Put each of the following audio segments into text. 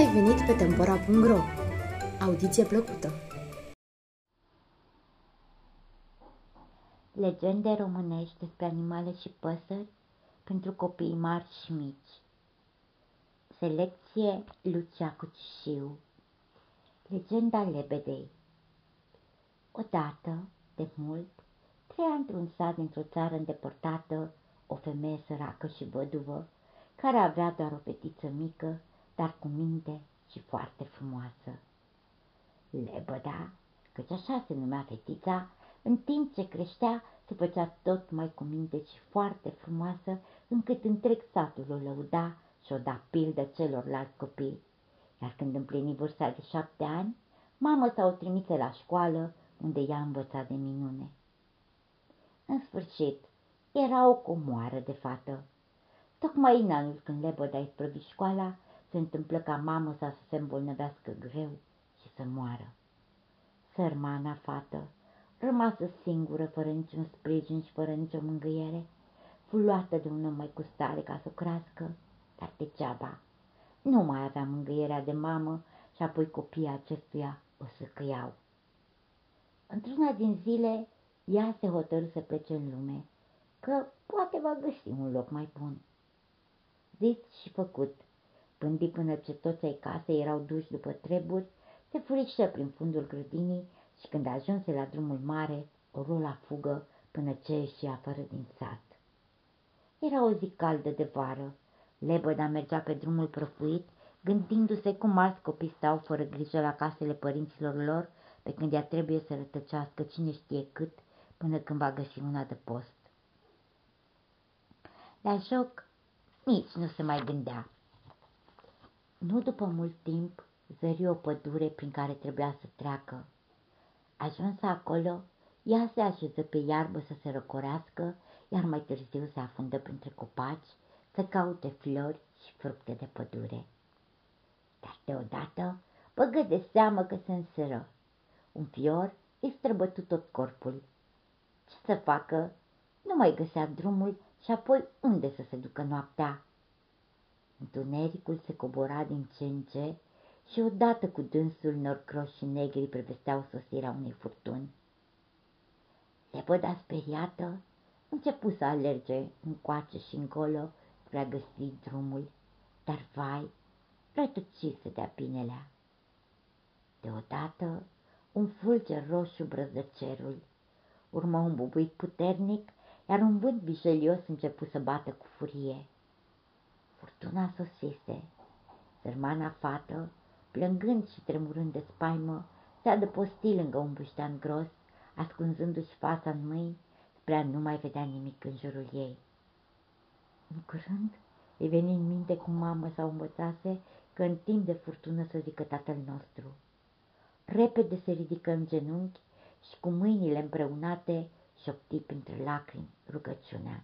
ai venit pe Tempora.ro! Audiție plăcută! Legende românești despre animale și păsări pentru copii mari și mici. Selecție Lucia Cucișiu Legenda lebedei Odată, de mult, trăia într-un sat dintr-o țară îndepărtată o femeie săracă și văduvă, care avea doar o fetiță mică, dar cu minte și foarte frumoasă. Lebăda, căci așa se numea fetița, în timp ce creștea, se făcea tot mai cu minte și foarte frumoasă, încât întreg satul o lăuda și o da pildă celorlalți copii. Iar când împlini vârsta de șapte ani, mama sa o trimise la școală, unde ea învăța de minune. În sfârșit, era o comoară de fată. Tocmai în anul când Lebăda isprăvi școala, se întâmplă ca mamă sa să se îmbolnăvească greu și să moară. Sărmana fată, rămasă singură, fără niciun sprijin și fără nicio mângâiere, fu luată de un om mai cu stare ca să o crească, dar degeaba. Nu mai avea mângâierea de mamă și apoi copiii acestuia o să căiau. Într-una din zile, ea se hotărâ să plece în lume, că poate va găsi un loc mai bun. Zis și făcut, pândi până ce toți ai casei erau duși după treburi, se furișă prin fundul grădinii și când ajunse la drumul mare, o la fugă până ce ieși afară din sat. Era o zi caldă de vară. Lebăda mergea pe drumul prăfuit, gândindu-se cum alți copii stau fără grijă la casele părinților lor, pe când ea trebuie să rătăcească cine știe cât, până când va găsi una de post. La joc nici nu se mai gândea. Nu după mult timp zări o pădure prin care trebuia să treacă. Ajunsă acolo, ea se așeză pe iarbă să se răcorească, iar mai târziu se afundă printre copaci să caute flori și fructe de pădure. Dar deodată băgă de seamă că se însără. Un fior îi străbătu tot corpul. Ce să facă? Nu mai găsea drumul și apoi unde să se ducă noaptea? Întunericul se cobora din ce în ce și odată cu dânsul norcroși și negri prevesteau sosirea unei furtuni. Lepăda speriată începu să alerge încoace și încolo spre a găsi drumul, dar vai, rătăcise de-a binelea. Deodată, un fulger roșu brăzdă cerul, urmă un bubuit puternic, iar un vânt vișelios începu să bată cu furie. Furtuna sosise. Sărmana fată, plângând și tremurând de spaimă, se adăposti lângă un buștean gros, ascunzându-și fața în mâini, spre a nu mai vedea nimic în jurul ei. În curând îi veni în minte cum mama sau învățase că în timp de furtună să zică tatăl nostru. Repede se ridică în genunchi și cu mâinile împreunate șopti printre lacrimi rugăciunea.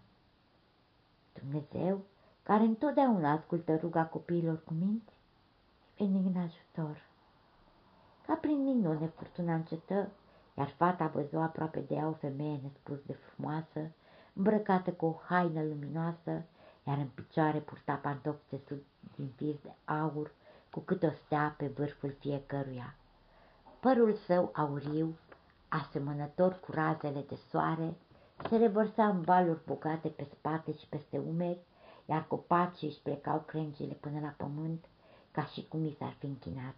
Dumnezeu care întotdeauna ascultă ruga copiilor cu minți, veni în ajutor. Ca prin minune furtuna încetă, iar fata văzu aproape de ea o femeie nespus de frumoasă, îmbrăcată cu o haină luminoasă, iar în picioare purta pantofi țesut din fir de aur, cu cât o stea pe vârful fiecăruia. Părul său auriu, asemănător cu razele de soare, se revărsa în valuri bogate pe spate și peste umeri, iar copacii își plecau crengile până la pământ, ca și cum i s-ar fi închinat.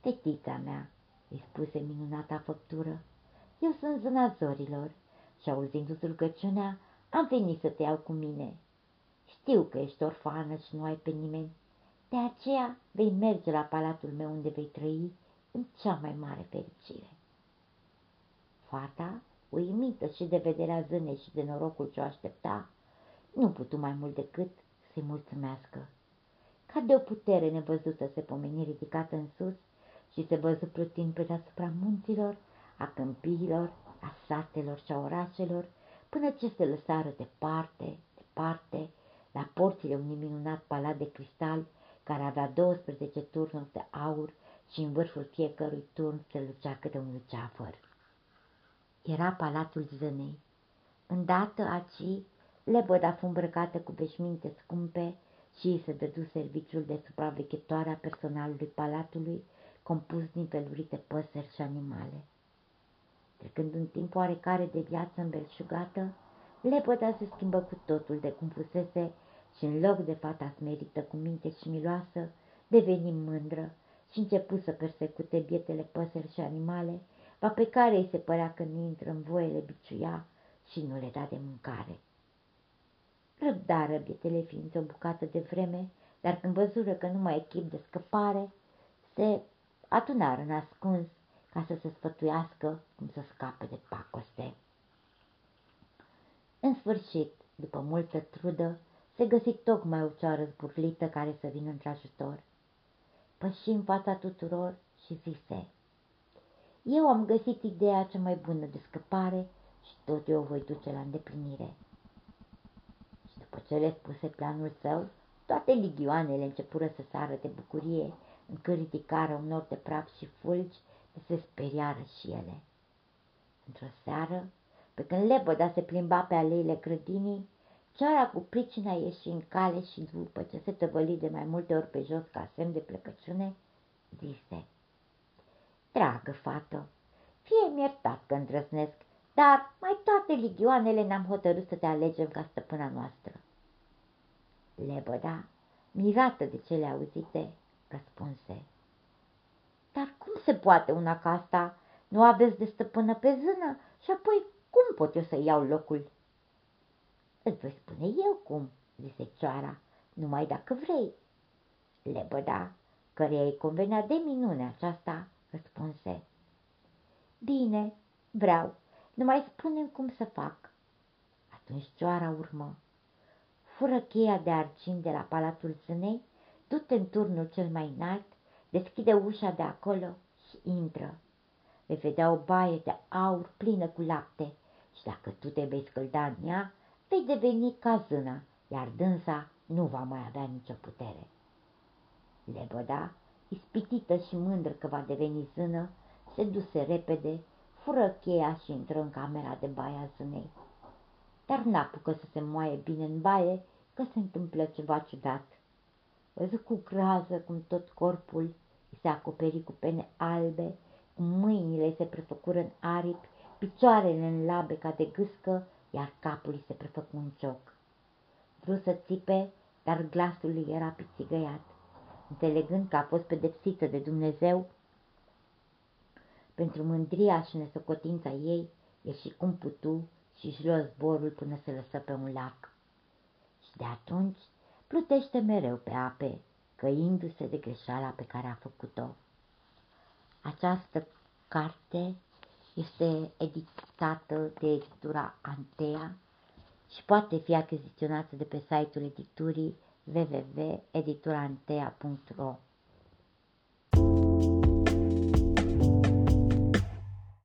Fetița mea, îi spuse minunata făptură, eu sunt zâna zorilor și auzindu-ți rugăciunea, am venit să te iau cu mine. Știu că ești orfană și nu ai pe nimeni, de aceea vei merge la palatul meu unde vei trăi în cea mai mare fericire. Fata, uimită și de vederea zânei și de norocul ce o aștepta, nu putu mai mult decât să-i mulțumească. Ca de o putere nevăzută se pomeni ridicată în sus și se văzu plutind pe deasupra munților, a câmpiilor, a satelor și a orașelor, până ce se lăsară departe, departe, la porțile unui minunat palat de cristal, care avea 12 turnuri de aur și în vârful fiecărui turn se lucea câte un luceafăr. Era palatul zânei. Îndată aci Lebăda fu îmbrăcată cu veșminte scumpe și îi se dădu serviciul de supravechetoare a personalului palatului, compus din felurite păsări și animale. Trecând un timp oarecare de viață îmbelșugată, lepăda se schimbă cu totul de cum fusese și în loc de fata smerită cu minte și miloasă, deveni mândră și începu să persecute bietele păsări și animale, va pe care îi se părea că nu intră în voie le biciuia și nu le da de mâncare. Răbdară bietele ființe o bucată de vreme, dar când văzură că nu mai e chip de scăpare, se atunară în ascuns ca să se sfătuiască cum să scape de pacoste. În sfârșit, după multă trudă, se găsi tocmai o cioară zburlită care să vină într-ajutor. Păși în fața tuturor și zise, Eu am găsit ideea cea mai bună de scăpare și tot eu o voi duce la îndeplinire. Și după ce le spuse planul său, toate ligioanele începură să sară de bucurie, încât ridicară un nor de praf și fulgi de se speriară și ele. Într-o seară, pe când lepăda se plimba pe aleile grădinii, ceara cu pricina ieși în cale și după ce se tăvăli de mai multe ori pe jos ca semn de plecăciune, zise, Dragă fată, fie mi iertat că îndrăznesc, dar mai toate ligioanele ne-am hotărât să te alegem ca stăpâna noastră. Lebăda, mirată de cele auzite, răspunse. Dar cum se poate una ca asta? Nu aveți de stăpână pe zână și apoi cum pot eu să iau locul? Îți voi spune eu cum, zise cioara, numai dacă vrei. Lebăda, căreia îi convenea de minune aceasta, răspunse. Bine, vreau, numai spune cum să fac. Atunci cioara urmă. Fură cheia de argint de la palatul zânei, du-te în turnul cel mai înalt, deschide ușa de acolo și intră. Vei vedea o baie de aur plină cu lapte și dacă tu te vei scălda în ea, vei deveni ca zână, iar dânsa nu va mai avea nicio putere. Lebăda, ispitită și mândră că va deveni zână, se duse repede, fură cheia și intră în camera de baie a zânei. Dar n-apucă să se moaie bine în baie, că se întâmplă ceva ciudat. Văzut cu grază cum tot corpul îi se acoperi cu pene albe, cum mâinile se prefăcură în aripi, picioarele în labe ca de gâscă, iar capul îi se prefăcu un cioc. Vreau să țipe, dar glasul lui era pițigăiat. Înțelegând că a fost pedepsită de Dumnezeu, pentru mândria și nesocotința ei, ieși cum putu și își luă zborul până se lăsă pe un lac. Și de atunci plutește mereu pe ape, căindu-se de greșeala pe care a făcut-o. Această carte este editată de editura Antea și poate fi achiziționată de pe site-ul editurii www.editurantea.ro